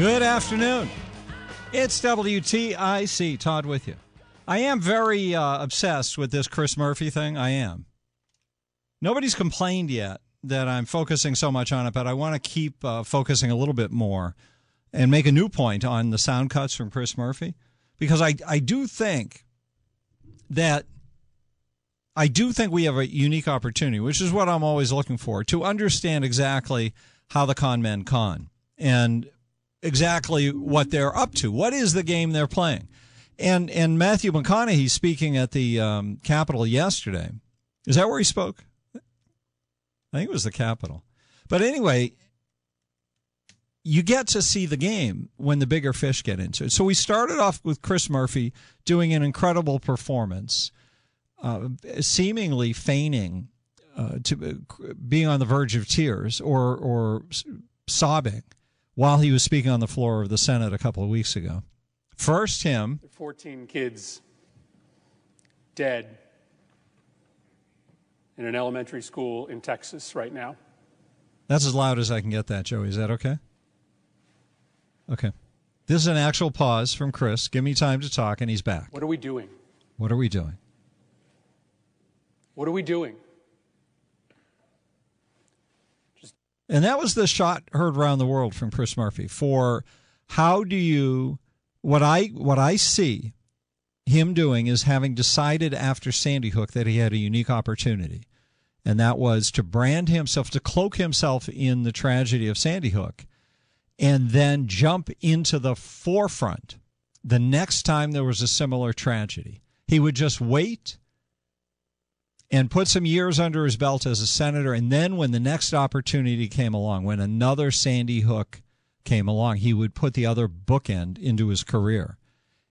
Good afternoon. It's WTIC. Todd with you. I am very uh, obsessed with this Chris Murphy thing. I am. Nobody's complained yet that I'm focusing so much on it, but I want to keep uh, focusing a little bit more and make a new point on the sound cuts from Chris Murphy because I, I do think that I do think we have a unique opportunity, which is what I'm always looking for, to understand exactly how the con men con. And exactly what they're up to. What is the game they're playing? And and Matthew McConaughey speaking at the um, Capitol yesterday. Is that where he spoke? I think it was the Capitol. But anyway, you get to see the game when the bigger fish get into it. So we started off with Chris Murphy doing an incredible performance, uh, seemingly feigning uh, to uh, being on the verge of tears or or sobbing while he was speaking on the floor of the Senate a couple of weeks ago. First, him. 14 kids dead in an elementary school in Texas right now. That's as loud as I can get that, Joey. Is that okay? Okay. This is an actual pause from Chris. Give me time to talk, and he's back. What are we doing? What are we doing? What are we doing? And that was the shot heard around the world from Chris Murphy for how do you what I what I see him doing is having decided after Sandy Hook that he had a unique opportunity. And that was to brand himself, to cloak himself in the tragedy of Sandy Hook, and then jump into the forefront the next time there was a similar tragedy. He would just wait and put some years under his belt as a senator. And then when the next opportunity came along, when another Sandy Hook came along, he would put the other bookend into his career.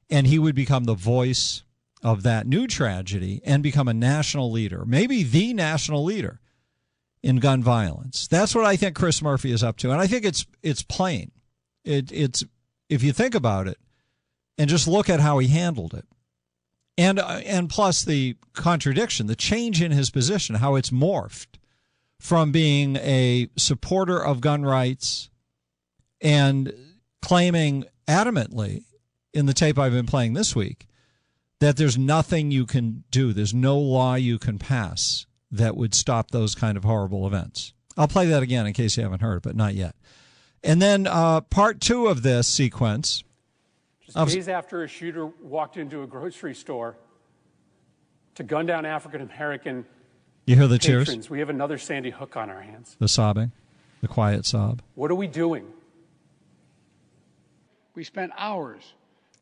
And he would become the voice of that new tragedy and become a national leader, maybe the national leader in gun violence. That's what I think Chris Murphy is up to. And I think it's it's plain. It, it's if you think about it and just look at how he handled it and uh, and plus the contradiction, the change in his position, how it's morphed from being a supporter of gun rights and claiming adamantly in the tape I've been playing this week that there's nothing you can do, there's no law you can pass that would stop those kind of horrible events. I'll play that again in case you haven't heard, but not yet. And then uh, part two of this sequence just days after a shooter walked into a grocery store to gun down African American you hear the patrons, tears? we have another Sandy Hook on our hands. The sobbing, the quiet sob. What are we doing? We spent hours.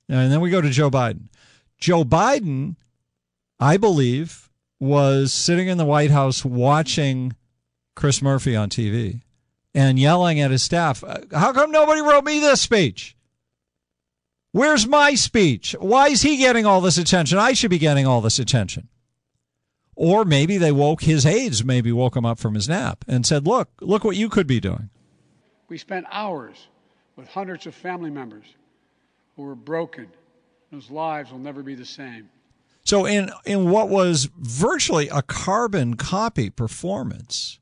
And then we go to Joe Biden. Joe Biden, I believe, was sitting in the White House watching Chris Murphy on TV and yelling at his staff, How come nobody wrote me this speech? Where's my speech? Why is he getting all this attention? I should be getting all this attention. Or maybe they woke his aides, maybe woke him up from his nap and said, Look, look what you could be doing. We spent hours with hundreds of family members who were broken, whose lives will never be the same. So, in, in what was virtually a carbon copy performance,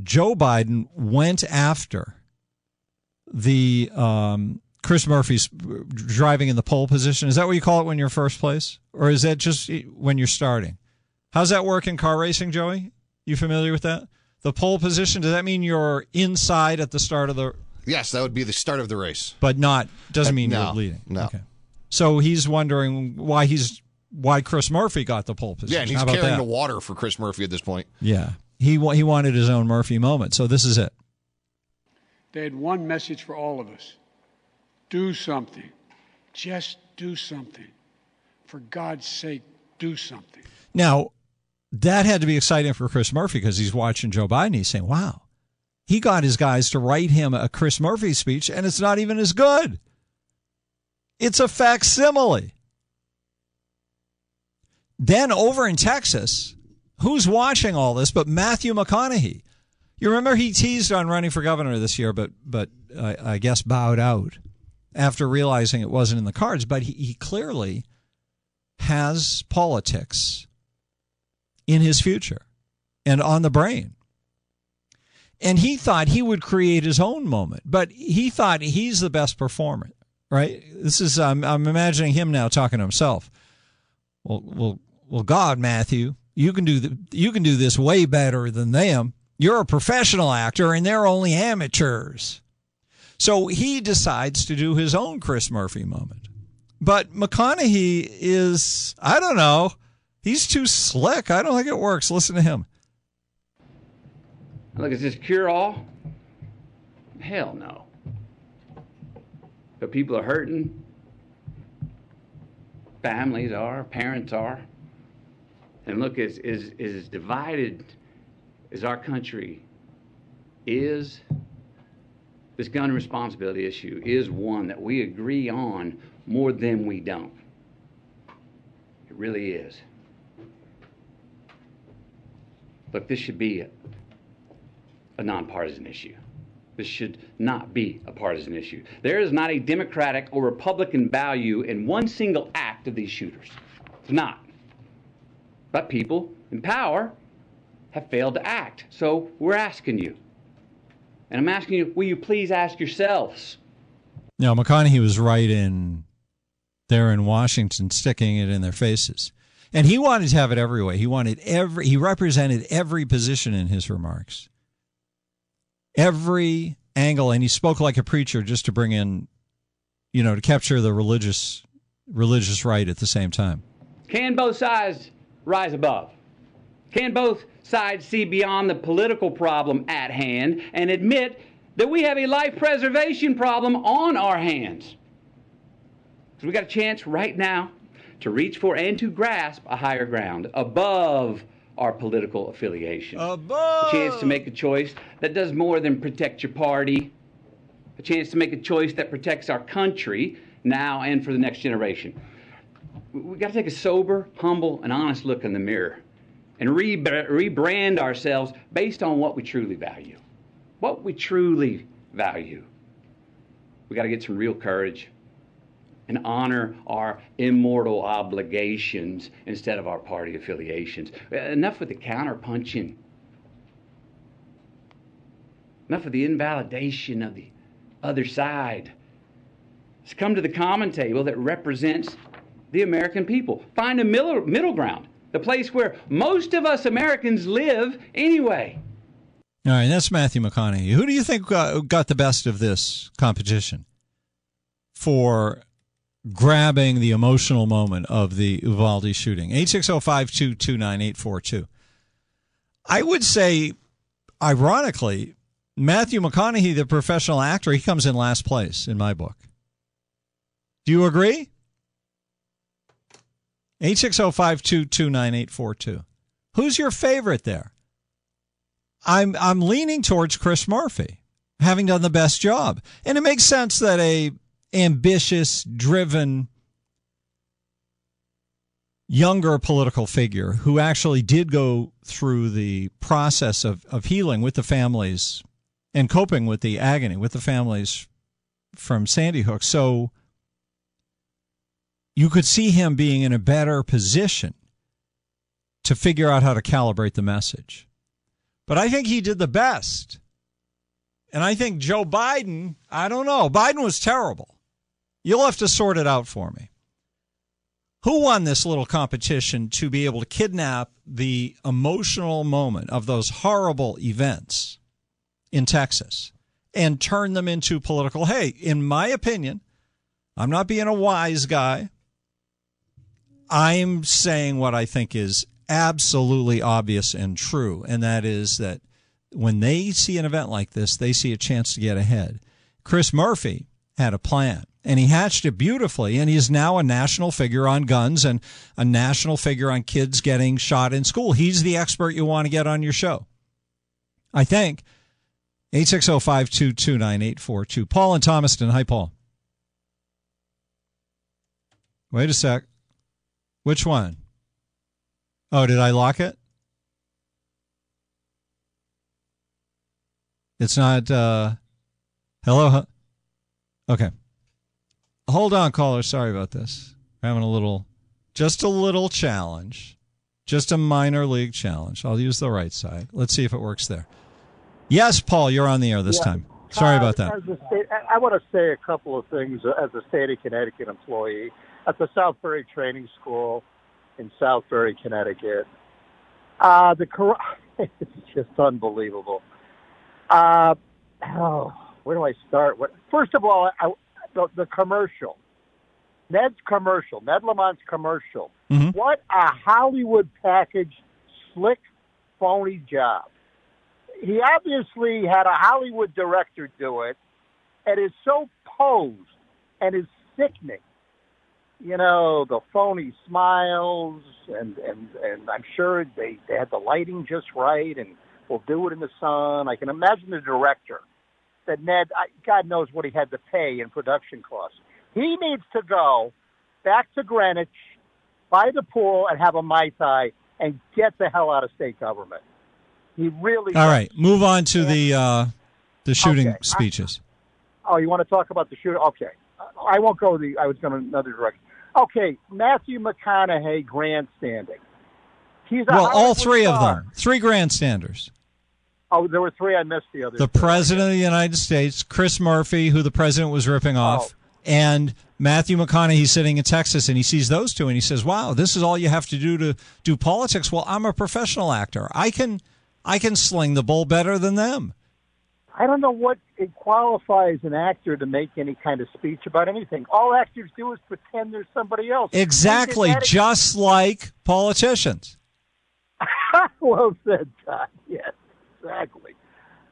Joe Biden went after the um, Chris Murphy's driving in the pole position. Is that what you call it when you're first place, or is that just when you're starting? How's that work in car racing, Joey? You familiar with that? The pole position. Does that mean you're inside at the start of the? Yes, that would be the start of the race. But not doesn't Uh, mean no, you're leading. no. Okay. So he's wondering why he's why Chris Murphy got the pole position. Yeah, and he's carrying that? the water for Chris Murphy at this point. Yeah, he he wanted his own Murphy moment. So this is it. They had one message for all of us: do something, just do something. For God's sake, do something. Now, that had to be exciting for Chris Murphy because he's watching Joe Biden. He's saying, "Wow." He got his guys to write him a Chris Murphy speech, and it's not even as good. It's a facsimile. Then over in Texas, who's watching all this but Matthew McConaughey? You remember he teased on running for governor this year, but but I, I guess bowed out after realizing it wasn't in the cards. But he, he clearly has politics in his future and on the brain. And he thought he would create his own moment, but he thought he's the best performer, right? This is I'm, I'm imagining him now talking to himself. Well, well, well, God, Matthew, you can do the, you can do this way better than them. You're a professional actor, and they're only amateurs. So he decides to do his own Chris Murphy moment. But McConaughey is, I don't know, he's too slick. I don't think it works. Listen to him. Look, is this cure all? Hell no. But people are hurting. Families are, parents are. And look, as, as, as divided as our country is, this gun responsibility issue is one that we agree on more than we don't. It really is. Look, this should be a, a nonpartisan issue. This should not be a partisan issue. There is not a Democratic or Republican value in one single act of these shooters. It's not. But people in power have failed to act. So we're asking you. And I'm asking you, will you please ask yourselves? Now, McConaughey was right in there in Washington, sticking it in their faces. And he wanted to have it every way. He wanted every, he represented every position in his remarks, every angle. And he spoke like a preacher just to bring in, you know, to capture the religious, religious right at the same time. Can both sides rise above? Can both sides see beyond the political problem at hand and admit that we have a life preservation problem on our hands? Because we got a chance right now to reach for and to grasp a higher ground above our political affiliation. Above. A chance to make a choice that does more than protect your party. A chance to make a choice that protects our country now and for the next generation. We got to take a sober, humble, and honest look in the mirror and re- rebrand ourselves based on what we truly value. What we truly value. We got to get some real courage and honor our immortal obligations instead of our party affiliations. Uh, enough with the counterpunching. Enough of the invalidation of the other side. Let's come to the common table that represents the American people. Find a middle, middle ground, the place where most of us Americans live anyway. All right, that's Matthew McConaughey. Who do you think got, the best of this competition for grabbing the emotional moment of the Uvalde shooting? 860-522-9842. I would say, ironically, Matthew McConaughey, the professional actor, he comes in last place in my book. Do you agree? 860-522-9842. Who's your favorite there? I'm I'm leaning towards Chris Murphy, having done the best job. And it makes sense that a ambitious, driven younger political figure who actually did go through the process of, of healing with the families and coping with the agony with the families from Sandy Hook. So you could see him being in a better position to figure out how to calibrate the message. But I think he did the best. And I think Joe Biden, I don't know. Biden was terrible. You'll have to sort it out for me. Who won this little competition to be able to kidnap the emotional moment of those horrible events in Texas and turn them into political? Hey, in my opinion, I'm not being a wise guy. I'm saying what I think is absolutely obvious and true, and that is that when they see an event like this, they see a chance to get ahead. Chris Murphy had a plan and he hatched it beautifully and he is now a national figure on guns and a national figure on kids getting shot in school. He's the expert you want to get on your show. I think. 860-522-9842. Paul and Thomaston. Hi, Paul. Wait a sec. Which one? Oh, did I lock it? It's not. Uh, hello. Okay. Hold on, caller. Sorry about this. We're having a little, just a little challenge, just a minor league challenge. I'll use the right side. Let's see if it works there. Yes, Paul, you're on the air this yeah. time. Sorry about that. State, I want to say a couple of things as a state of Connecticut employee at the Southbury Training School in Southbury, Connecticut. Uh, the it's just unbelievable. Uh, oh, where do I start? What, first of all, I, the, the commercial, Ned's commercial, Ned Lamont's commercial. Mm-hmm. What a Hollywood package, slick, phony job. He obviously had a Hollywood director do it, and is so posed and is sickening. You know, the phony smiles, and and and I'm sure they they had the lighting just right, and we'll do it in the sun. I can imagine the director that Ned, God knows what he had to pay in production costs. He needs to go back to Greenwich, by the pool, and have a Mai Tai and get the hell out of state government. He really. All does. right, move on to and, the uh, the shooting okay. speeches. I, oh, you want to talk about the shooting? Okay, I won't go the. I was going another direction. Okay, Matthew McConaughey grandstanding. He's well, all three star. of them, three grandstanders. Oh, there were three. I missed the other. The president of the United States, Chris Murphy, who the president was ripping oh. off, oh. and Matthew McConaughey sitting in Texas, and he sees those two, and he says, "Wow, this is all you have to do to do politics." Well, I'm a professional actor. I can, I can sling the bull better than them. I don't know what it qualifies an actor to make any kind of speech about anything. All actors do is pretend there's somebody else. Exactly, just like politicians. well said, Todd. Yes exactly.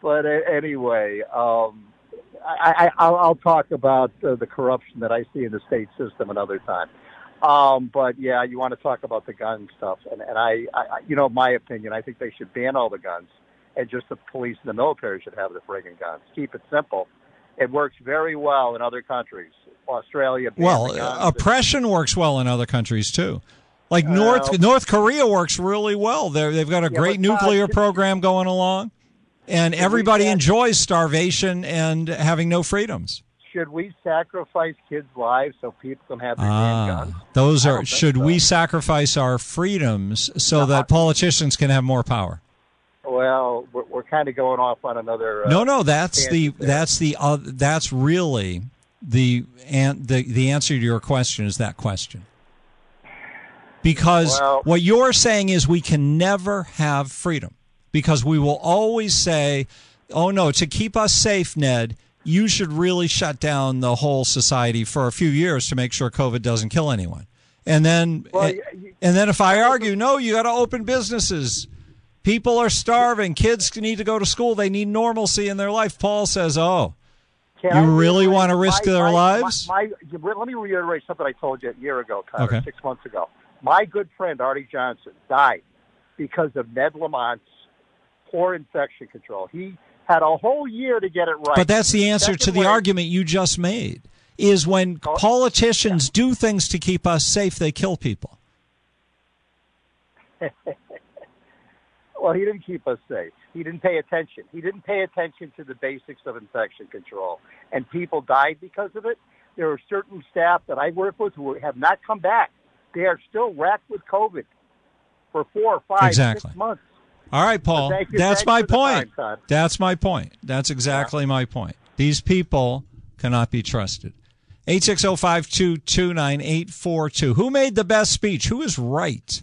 But uh, anyway, um, I, I, will talk about uh, the corruption that I see in the state system another time. Um, but yeah, you want to talk about the gun stuff, and, and I, I, you know, my opinion, I think they should ban all the guns, and just the police and the military should have the friggin' guns. Keep it simple. It works very well in other countries. Australia. Well, oppression works well in other countries too. Like North uh, North Korea works really well. They they've got a yeah, great nuclear uh, program going along, and everybody enjoys starvation and having no freedoms. Should we sacrifice kids' lives so people can have their ah, guns? Those are. Should so. we sacrifice our freedoms so no, that politicians can have more power? Well, we're, we're kind of going off on another. Uh, no, no, that's the there. that's the uh, that's really the and the the answer to your question is that question because well, what you're saying is we can never have freedom because we will always say, oh no, to keep us safe, Ned, you should really shut down the whole society for a few years to make sure COVID doesn't kill anyone. And then, well, and then if I argue, no, you got to open businesses. People are starving. Kids need to go to school. They need normalcy in their life. Paul says, oh, you I really want to risk my, their my, lives? My, let me reiterate something I told you a year ago, Tyler, okay. six months ago. My good friend Artie Johnson died because of Ned Lamont's poor infection control. He had a whole year to get it right. But that's the answer to the way, argument you just made. Is when oh, politicians yeah. do things to keep us safe, they kill people. well, he didn't keep us safe. He didn't pay attention. He didn't pay attention to the basics of infection control, and people died because of it. There are certain staff that I work with who have not come back they are still racked with COVID for four or five, exactly. six months. All right, Paul. You, That's my point. Time, That's my point. That's exactly yeah. my point. These people cannot be trusted. 860-522-9842. Who made the best speech? Who is right?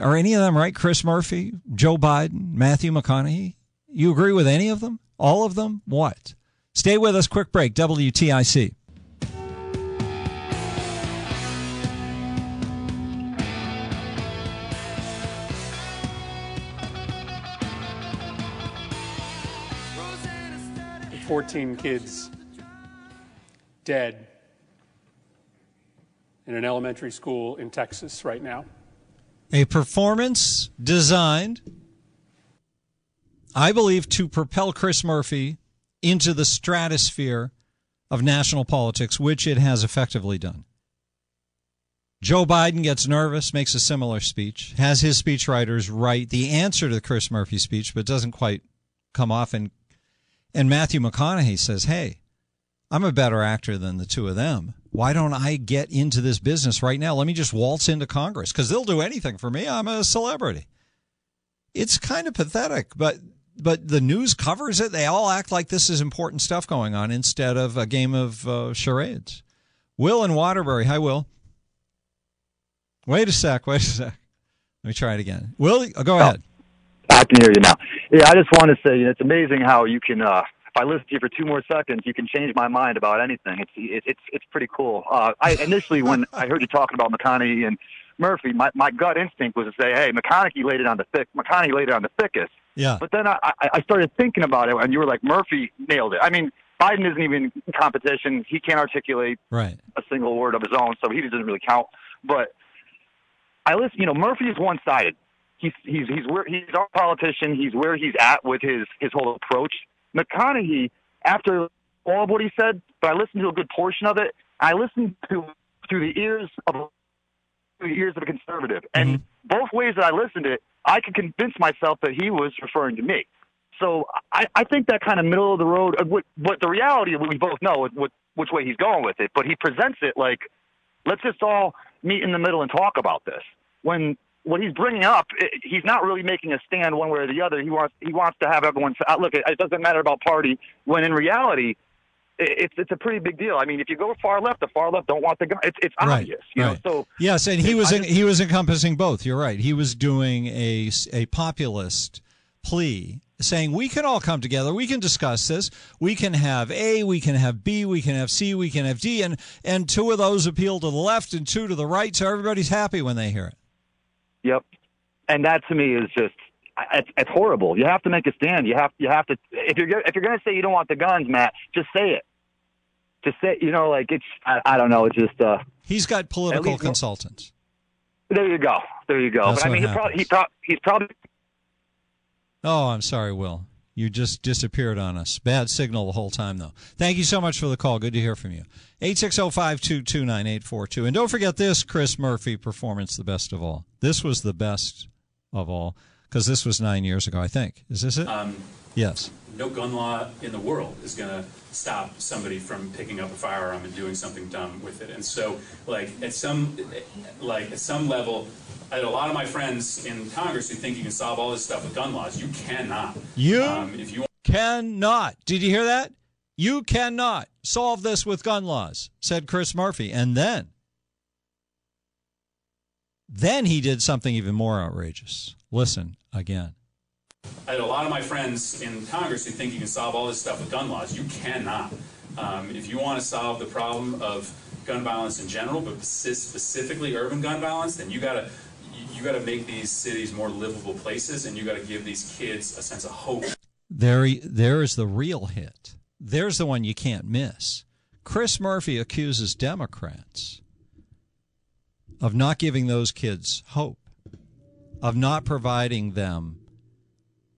Are any of them right? Chris Murphy, Joe Biden, Matthew McConaughey? You agree with any of them? All of them? What? Stay with us. Quick break. WTIC. Fourteen kids dead in an elementary school in Texas right now. A performance designed, I believe, to propel Chris Murphy into the stratosphere of national politics, which it has effectively done. Joe Biden gets nervous, makes a similar speech, has his speechwriters write the answer to the Chris Murphy speech, but doesn't quite come off. And, and Matthew McConaughey says, Hey, I'm a better actor than the two of them. Why don't I get into this business right now? Let me just waltz into Congress because they'll do anything for me. I'm a celebrity. It's kind of pathetic, but but the news covers it. They all act like this is important stuff going on instead of a game of uh, charades. Will in Waterbury. Hi, Will. Wait a sec. Wait a sec. Let me try it again. Will, go ahead. Oh, I can hear you now. Yeah, I just want to say it's amazing how you can uh, if I listen to you for two more seconds, you can change my mind about anything. It's it's it's pretty cool. Uh, I initially when I heard you talking about McConaughey and Murphy, my my gut instinct was to say, hey, McConaughey laid it on the thick. McConaughey laid it on the thickest. Yeah. But then I I started thinking about it, and you were like, Murphy nailed it. I mean, Biden isn't even in competition. He can't articulate right. a single word of his own, so he doesn't really count. But I listen. You know, Murphy is one sided. He's he's he's where he's our politician. He's where he's at with his his whole approach. McConaughey, after all of what he said, but I listened to a good portion of it. I listened to through the ears of the ears of a conservative, and mm-hmm. both ways that I listened to it, I could convince myself that he was referring to me. So I, I think that kind of middle of the road. Uh, what, what the reality we both know what, which way he's going with it, but he presents it like, let's just all meet in the middle and talk about this. When what he's bringing up, he's not really making a stand one way or the other. He wants he wants to have everyone uh, look. It doesn't matter about party. When in reality, it's it's a pretty big deal. I mean, if you go far left, the far left don't want the gun. It's it's obvious, right, you right. know. So yes, and he was just, he was encompassing both. You're right. He was doing a a populist plea saying we can all come together we can discuss this we can have a we can have b we can have c we can have d and and two of those appeal to the left and two to the right so everybody's happy when they hear it Yep. And that to me is just it's, it's horrible. You have to make a stand. You have you have to if you're if you're going to say you don't want the guns, Matt, just say it. Just say you know like it's I, I don't know. It's just uh. He's got political consultants. There you go. There you go. That's but I mean, he probably, he pro- he's probably. Oh, I'm sorry, Will. You just disappeared on us. Bad signal the whole time, though. Thank you so much for the call. Good to hear from you. 860-522-9842. And don't forget this Chris Murphy performance, the best of all. This was the best of all because this was nine years ago, I think. Is this it? Um, yes. No gun law in the world is going to stop somebody from picking up a firearm and doing something dumb with it. And so, like at some, like at some level, I had a lot of my friends in Congress who think you can solve all this stuff with gun laws. You cannot. You um, if you cannot. Did you hear that? You cannot solve this with gun laws, said Chris Murphy. And then, then he did something even more outrageous. Listen again. I had a lot of my friends in Congress who think you can solve all this stuff with gun laws. You cannot. Um, if you want to solve the problem of gun violence in general, but specifically urban gun violence, then you got to you got to make these cities more livable places, and you got to give these kids a sense of hope. There, there is the real hit. There's the one you can't miss. Chris Murphy accuses Democrats of not giving those kids hope, of not providing them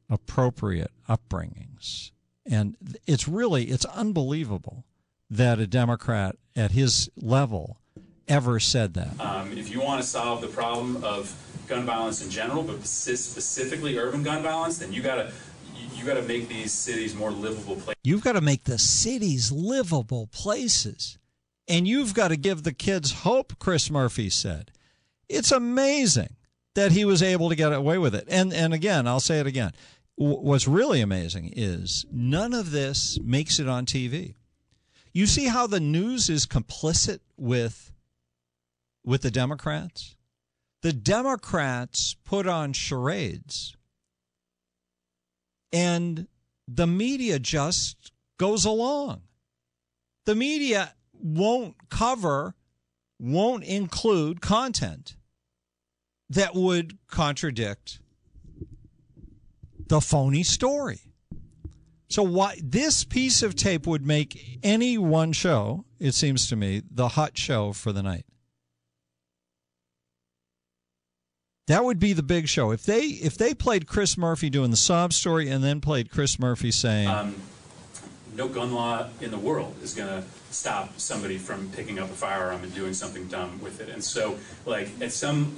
appropriate upbringings. And it's really it's unbelievable that a Democrat at his level ever said that. Um, if you want to solve the problem of gun violence in general, but specifically urban gun violence, then you got to you got to make these cities more livable places. You've got to make the cities livable places. And you've got to give the kids hope, Chris Murphy said. It's amazing that he was able to get away with it. And and again, I'll say it again. What's really amazing is none of this makes it on TV. You see how the news is complicit with with the Democrats? The Democrats put on charades and the media just goes along. The media won't cover, won't include content that would contradict the phony story. So why this piece of tape would make any one show, it seems to me, the hot show for the night. That would be the big show. If they if they played Chris Murphy doing the sob story and then played Chris Murphy saying Um, no gun law in the world is going to stop somebody from picking up a firearm and doing something dumb with it. And so, like at some,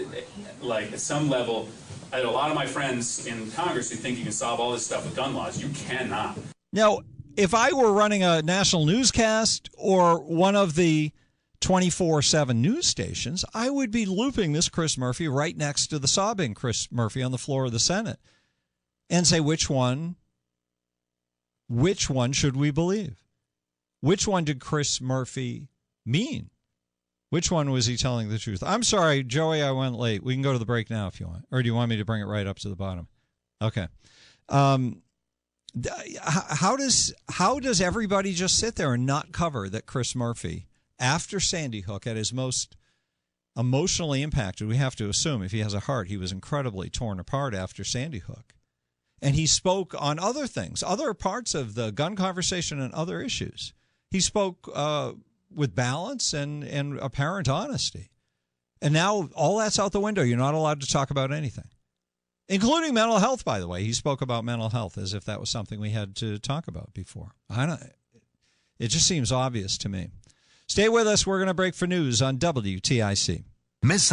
like at some level, I had a lot of my friends in Congress who think you can solve all this stuff with gun laws. You cannot. Now, if I were running a national newscast or one of the 24 7 news stations, I would be looping this Chris Murphy right next to the sobbing Chris Murphy on the floor of the Senate and say, which one, which one should we believe? Which one did Chris Murphy mean? Which one was he telling the truth? I'm sorry, Joey, I went late. We can go to the break now if you want. Or do you want me to bring it right up to the bottom? Okay. Um, how does how does everybody just sit there and not cover that Chris Murphy after Sandy Hook at his most emotionally impacted we have to assume if he has a heart he was incredibly torn apart after Sandy Hook and he spoke on other things other parts of the gun conversation and other issues he spoke uh, with balance and and apparent honesty and now all that's out the window you're not allowed to talk about anything including mental health. By the way, he spoke about mental health as if that was something we had to talk about before. I don't. It just seems obvious to me. Stay with us. We're going to break for news on WTIC. Miss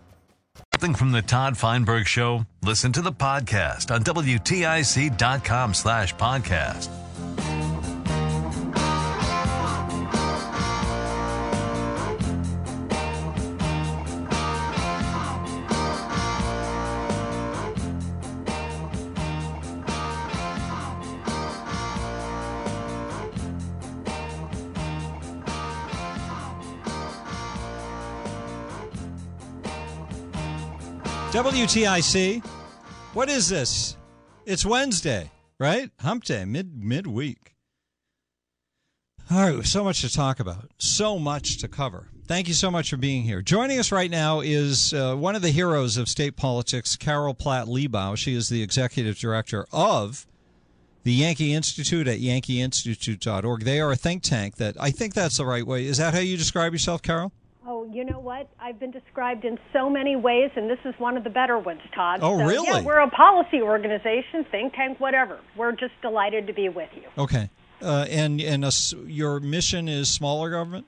something from the Todd Feinberg Show? Listen to the podcast on WTIC.com slash podcast. WTIC. What is this? It's Wednesday, right? Hump day, mid midweek. All right, so much to talk about, so much to cover. Thank you so much for being here. Joining us right now is uh, one of the heroes of state politics, Carol Platt Liebau. She is the executive director of the Yankee Institute at yankeeinstitute.org. They are a think tank that I think that's the right way. Is that how you describe yourself, Carol? Oh, you know what? I've been described in so many ways, and this is one of the better ones, Todd. Oh, so, really? Yeah, we're a policy organization, think tank, whatever. We're just delighted to be with you. Okay. Uh, and and a, your mission is smaller government?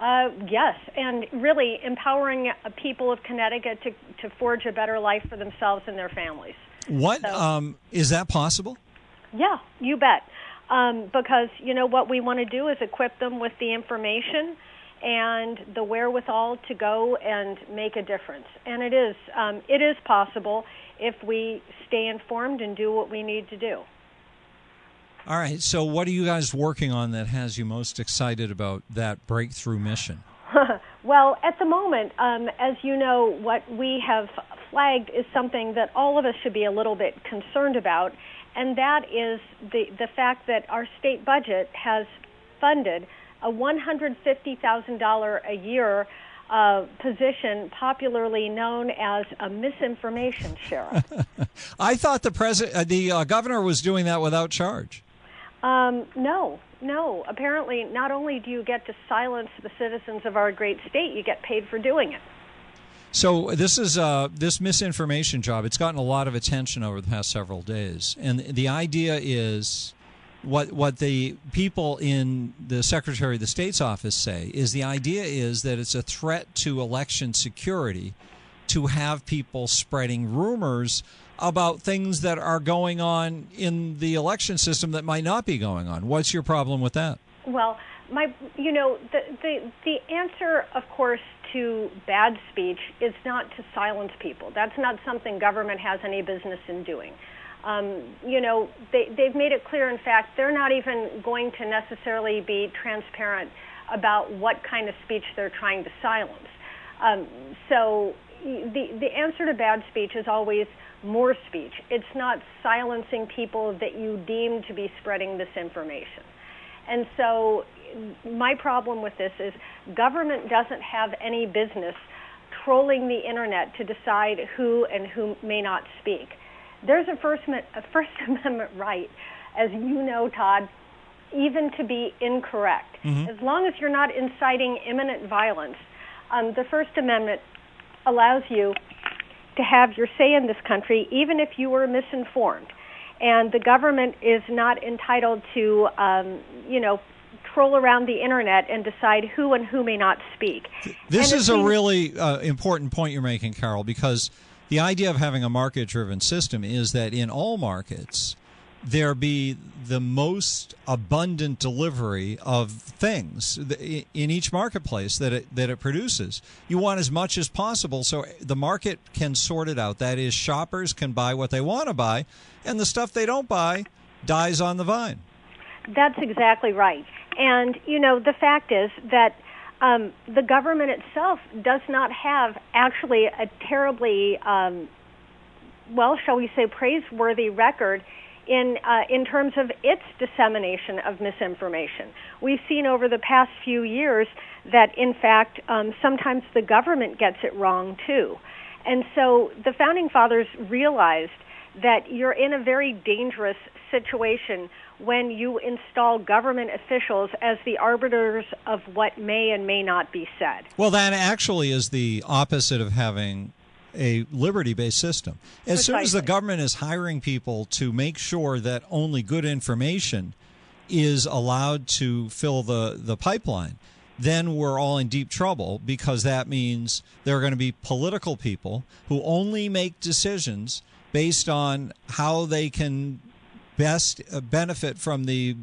Uh, yes, and really empowering people of Connecticut to, to forge a better life for themselves and their families. What So- um, is that possible? Yeah, you bet. Um, because you know what we want to do is equip them with the information and the wherewithal to go and make a difference. And it is um, it is possible if we stay informed and do what we need to do. All right. So, what are you guys working on that has you most excited about that breakthrough mission? well, at the moment, um, as you know, what we have flagged is something that all of us should be a little bit concerned about, and that is the, the fact that our state budget has funded a $150,000 a year uh, position, popularly known as a misinformation sheriff. I thought the president, uh, the uh, governor, was doing that without charge. Um, no, no. Apparently, not only do you get to silence the citizens of our great state, you get paid for doing it. So this is uh, this misinformation job. It's gotten a lot of attention over the past several days, and the idea is what what the people in the Secretary of the State's office say is the idea is that it's a threat to election security to have people spreading rumors about things that are going on in the election system that might not be going on. What's your problem with that? Well, my you know the the the answer of course to bad speech is not to silence people. That's not something government has any business in doing. Um, you know, they, they've made it clear, in fact, they're not even going to necessarily be transparent about what kind of speech they're trying to silence. Um, so the, the answer to bad speech is always more speech. It's not silencing people that you deem to be spreading this information. And so my problem with this is government doesn't have any business trolling the internet to decide who and who may not speak. There's a First, a First Amendment right, as you know, Todd, even to be incorrect. Mm-hmm. As long as you're not inciting imminent violence, um, the First Amendment allows you to have your say in this country, even if you were misinformed. And the government is not entitled to, um, you know, troll around the internet and decide who and who may not speak. This is a really uh, important point you're making, Carol, because the idea of having a market driven system is that in all markets, there be the most abundant delivery of things in each marketplace that it, that it produces. You want as much as possible so the market can sort it out. That is, shoppers can buy what they want to buy, and the stuff they don't buy dies on the vine. That's exactly right. And, you know, the fact is that um, the government itself does not have actually a terribly, um, well, shall we say, praiseworthy record in uh, in terms of its dissemination of misinformation. We've seen over the past few years that, in fact, um, sometimes the government gets it wrong too, and so the founding fathers realized that you're in a very dangerous situation when you install government officials as the arbiters of what may and may not be said. Well, that actually is the opposite of having a liberty based system. As Precisely. soon as the government is hiring people to make sure that only good information is allowed to fill the, the pipeline, then we're all in deep trouble because that means there are going to be political people who only make decisions based on how they can best uh, benefit from the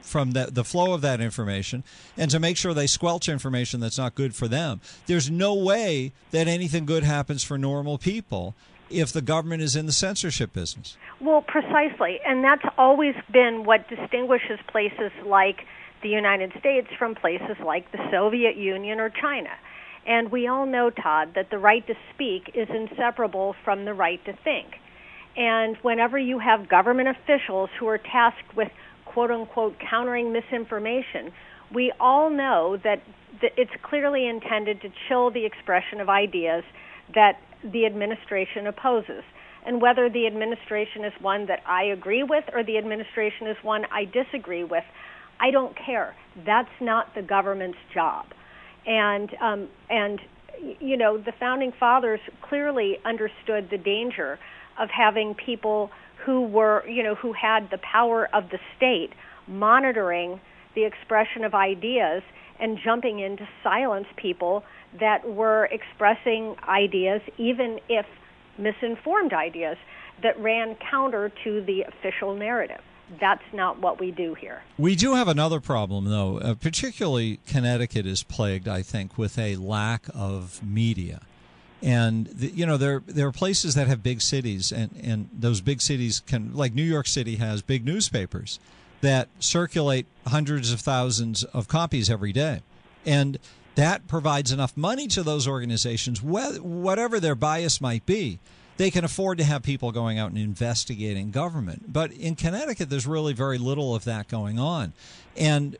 from the, the flow of that information and to make sure they squelch information that's not good for them. There's no way that anything good happens for normal people if the government is in the censorship business. Well, precisely. And that's always been what distinguishes places like the United States from places like the Soviet Union or China. And we all know, Todd, that the right to speak is inseparable from the right to think. And whenever you have government officials who are tasked with quote unquote countering misinformation, we all know that it's clearly intended to chill the expression of ideas that the administration opposes. And whether the administration is one that I agree with or the administration is one I disagree with, I don't care. That's not the government's job. And um, and you know the founding fathers clearly understood the danger of having people who were, you know, who had the power of the state monitoring the expression of ideas and jumping in to silence people that were expressing ideas, even if misinformed ideas, that ran counter to the official narrative. That's not what we do here. We do have another problem, though. Uh, particularly, Connecticut is plagued, I think, with a lack of media and the, you know there there are places that have big cities and and those big cities can like New York City has big newspapers that circulate hundreds of thousands of copies every day. And that provides enough money to those organizations whatever their bias might be they can afford to have people going out and investigating government. But in Connecticut there's really very little of that going on. And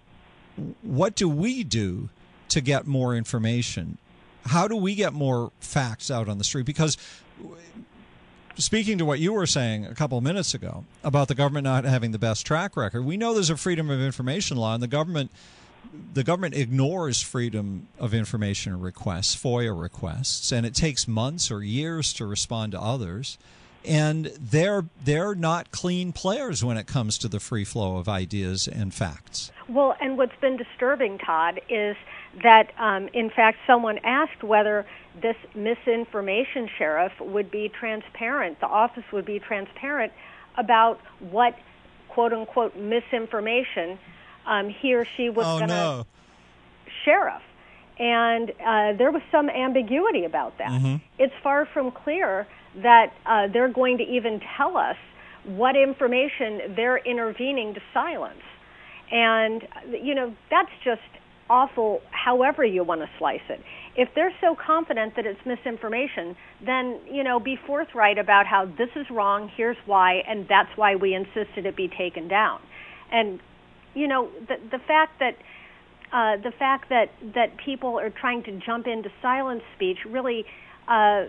what do we do to get more information how do we get more facts out on the street? Because speaking to what you were saying a couple of minutes ago about the government not having the best track record, we know there's a freedom of information law, and the government the government ignores freedom of information requests, FOIA requests, and it takes months or years to respond to others. and they're they're not clean players when it comes to the free flow of ideas and facts. Well, and what's been disturbing, Todd, is that um, in fact someone asked whether this misinformation sheriff would be transparent, the office would be transparent about what quote unquote misinformation um, he or she was oh, going to no. sheriff. And uh, there was some ambiguity about that. Mm-hmm. It's far from clear that uh, they're going to even tell us what information they're intervening to silence. And, you know, that's just awful, however you want to slice it. If they're so confident that it's misinformation, then, you know, be forthright about how this is wrong, here's why, and that's why we insisted it be taken down. And, you know, the, the fact that uh, the fact that, that people are trying to jump into silence speech really uh,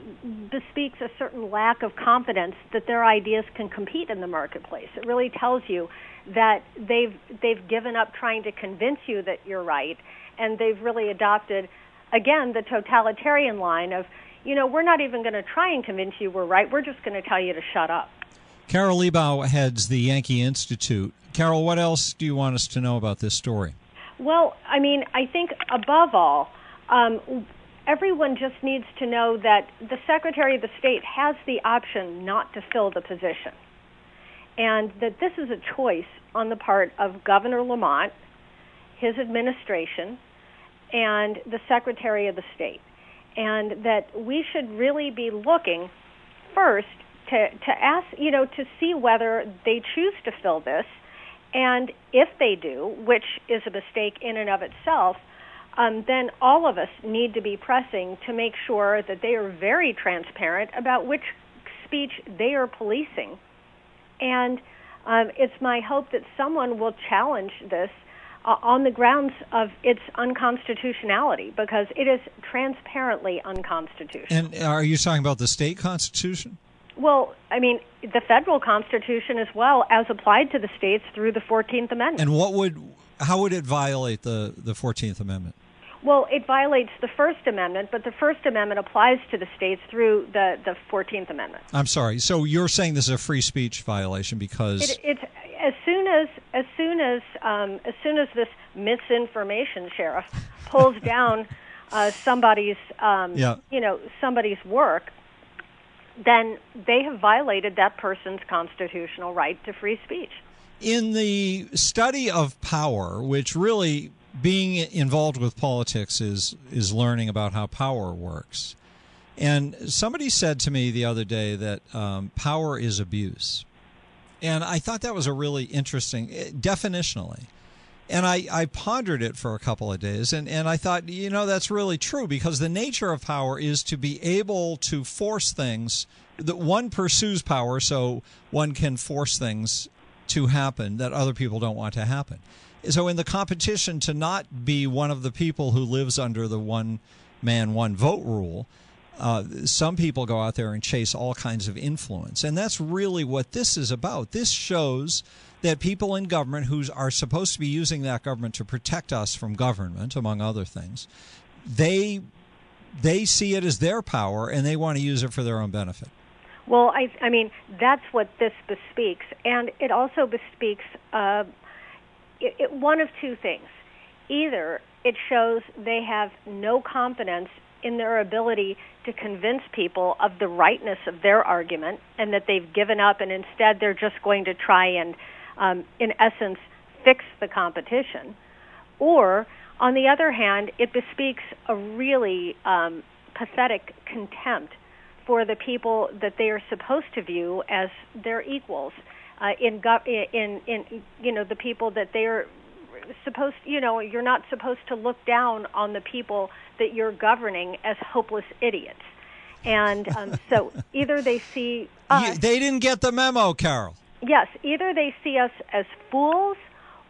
bespeaks a certain lack of confidence that their ideas can compete in the marketplace. It really tells you that they've they've given up trying to convince you that you're right, and they've really adopted, again, the totalitarian line of, you know, we're not even going to try and convince you we're right. We're just going to tell you to shut up. Carol Liebau heads the Yankee Institute. Carol, what else do you want us to know about this story? Well, I mean, I think above all, um, everyone just needs to know that the Secretary of the State has the option not to fill the position. And that this is a choice on the part of Governor Lamont, his administration, and the Secretary of the State. And that we should really be looking first to, to ask, you know, to see whether they choose to fill this. And if they do, which is a mistake in and of itself, um, then all of us need to be pressing to make sure that they are very transparent about which speech they are policing. And um, it's my hope that someone will challenge this uh, on the grounds of its unconstitutionality because it is transparently unconstitutional. And are you talking about the state constitution? Well, I mean, the federal constitution as well as applied to the states through the 14th Amendment. And what would how would it violate the the 14th Amendment? Well, it violates the First Amendment, but the First Amendment applies to the states through the, the 14th Amendment. I'm sorry. So you're saying this is a free speech violation because it, it's as soon as as soon as um, as soon as this misinformation sheriff pulls down uh, somebody's um, yeah. you know somebody's work, then they have violated that person's constitutional right to free speech. In the study of power, which really being involved with politics is is learning about how power works. And somebody said to me the other day that um, power is abuse, and I thought that was a really interesting eh, definitionally. And I, I pondered it for a couple of days, and, and I thought, you know, that's really true because the nature of power is to be able to force things. That one pursues power, so one can force things to happen that other people don't want to happen. So, in the competition to not be one of the people who lives under the one man, one vote rule, uh, some people go out there and chase all kinds of influence. And that's really what this is about. This shows that people in government who are supposed to be using that government to protect us from government, among other things, they they see it as their power and they want to use it for their own benefit. Well, I, I mean, that's what this bespeaks. And it also bespeaks uh, it, it, one of two things. Either it shows they have no confidence in their ability to convince people of the rightness of their argument and that they've given up and instead they're just going to try and, um, in essence, fix the competition. Or, on the other hand, it bespeaks a really um, pathetic contempt for the people that they are supposed to view as their equals uh, in, in in you know the people that they're supposed you know you're not supposed to look down on the people that you're governing as hopeless idiots. And um, so either they see us, they didn't get the memo carol. Yes either they see us as fools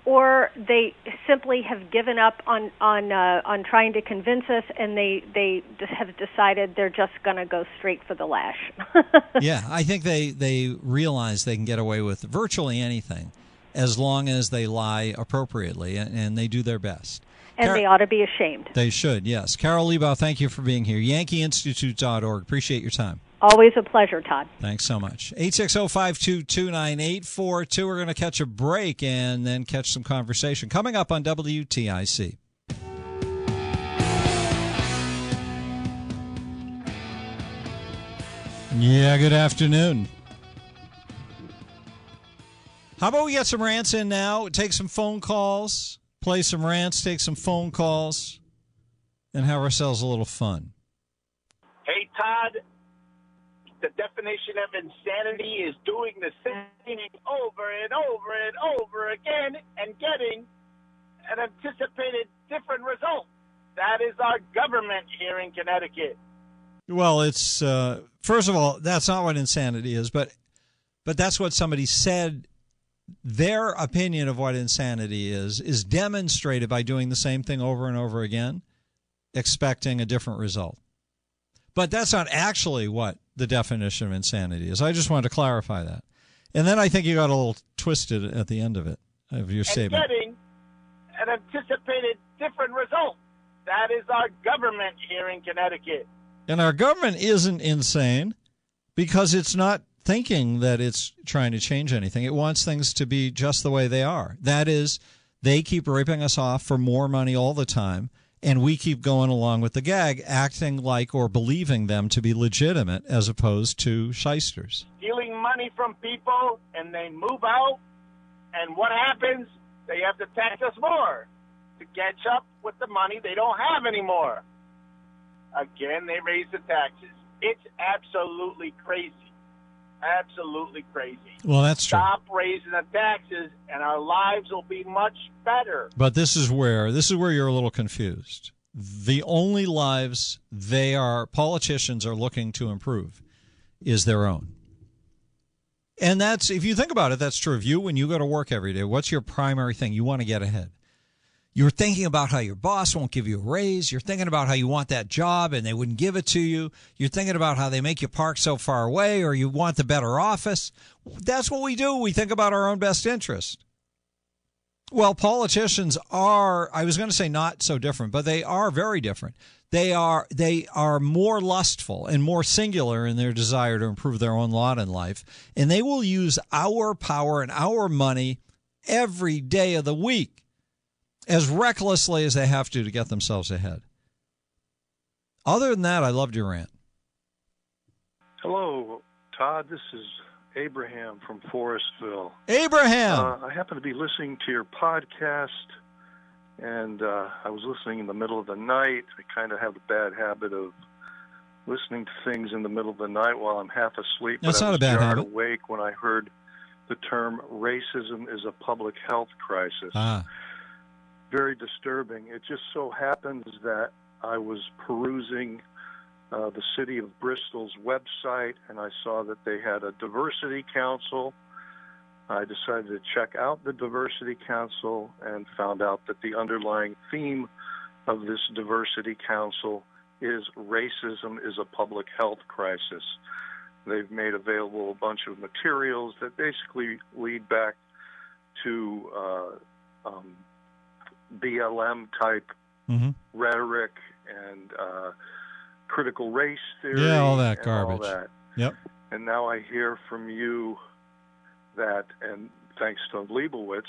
or they simply have given up on on uh, on trying to convince us, and they they have decided they're just going to go straight for the lash. yeah, I think they they realize they can get away with virtually anything as long as they lie appropriately, and, and they do their best. And Car- they ought to be ashamed. They should, yes. Carol Liebau, thank you for being here. YankeeInstitute.org. Appreciate your time. Always a pleasure, Todd. Thanks so much. 860-522-9842. We're going to catch a break and then catch some conversation. Coming up on WTIC. Yeah, good afternoon. How about we get some rants in now? Take some phone calls, play some rants, take some phone calls, and have ourselves a little fun. Hey, Todd, the definition of insanity is doing the same thing over and over and over again and getting an anticipated different result. That is our government here in Connecticut. Well, it's uh, first of all, that's not what insanity is, but but that's what somebody said. Their opinion of what insanity is is demonstrated by doing the same thing over and over again, expecting a different result. But that's not actually what the definition of insanity is. I just wanted to clarify that. And then I think you got a little twisted at the end of it of your and statement. getting an anticipated different result. That is our government here in Connecticut. And our government isn't insane because it's not thinking that it's trying to change anything. It wants things to be just the way they are. That is, they keep ripping us off for more money all the time, and we keep going along with the gag, acting like or believing them to be legitimate as opposed to shysters. Stealing money from people and they move out, and what happens? They have to tax us more to catch up with the money they don't have anymore. Again, they raise the taxes. It's absolutely crazy. Absolutely crazy. Well, that's true. Stop raising the taxes, and our lives will be much better. But this is where this is where you're a little confused. The only lives they are politicians are looking to improve is their own. And that's if you think about it, that's true of you when you go to work every day. What's your primary thing? You want to get ahead. You're thinking about how your boss won't give you a raise. You're thinking about how you want that job and they wouldn't give it to you. You're thinking about how they make you park so far away or you want the better office. That's what we do. We think about our own best interest. Well, politicians are, I was going to say not so different, but they are very different. They are, they are more lustful and more singular in their desire to improve their own lot in life. And they will use our power and our money every day of the week as recklessly as they have to to get themselves ahead. Other than that, I loved your rant. Hello, Todd. This is Abraham from Forestville. Abraham! Uh, I happen to be listening to your podcast, and uh, I was listening in the middle of the night. I kind of have the bad habit of listening to things in the middle of the night while I'm half asleep. That's but not a bad habit. awake when I heard the term racism is a public health crisis. Ah. Very disturbing. It just so happens that I was perusing uh, the city of Bristol's website and I saw that they had a diversity council. I decided to check out the diversity council and found out that the underlying theme of this diversity council is racism is a public health crisis. They've made available a bunch of materials that basically lead back to uh, um, BLM type Mm-hmm. rhetoric and uh, critical race theory. Yeah, all that garbage. All that. Yep. And now I hear from you that, and thanks to Leibowitz,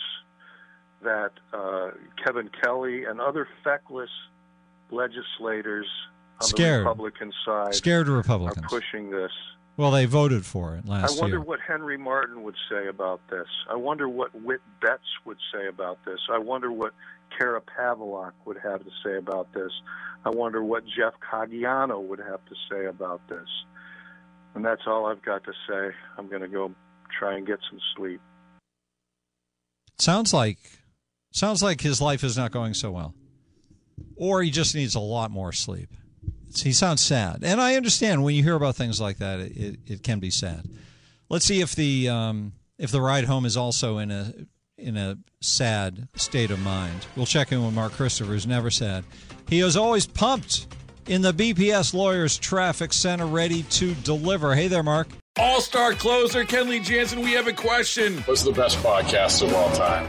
that uh, Kevin Kelly and other feckless legislators on Scared. the Republican side Scared Republicans. are pushing this. Well, they voted for it last year. I wonder year. what Henry Martin would say about this. I wonder what Whit Betts would say about this. I wonder what Cara Pavalock would have to say about this. I wonder what Jeff Caggiano would have to say about this. And that's all I've got to say. I'm going to go try and get some sleep. Sounds like sounds like his life is not going so well, or he just needs a lot more sleep. It's- he sounds sad, and I understand when you hear about things like that, it, it, it can be sad. Let's see if the um, if the ride home is also in a in a sad state of mind. We'll check in with Mark Christopher, who's never sad. He is always pumped in the BPS Lawyers Traffic Center, ready to deliver. Hey there, Mark. All star closer Kenley Jansen, we have a question. What's the best podcast of all time?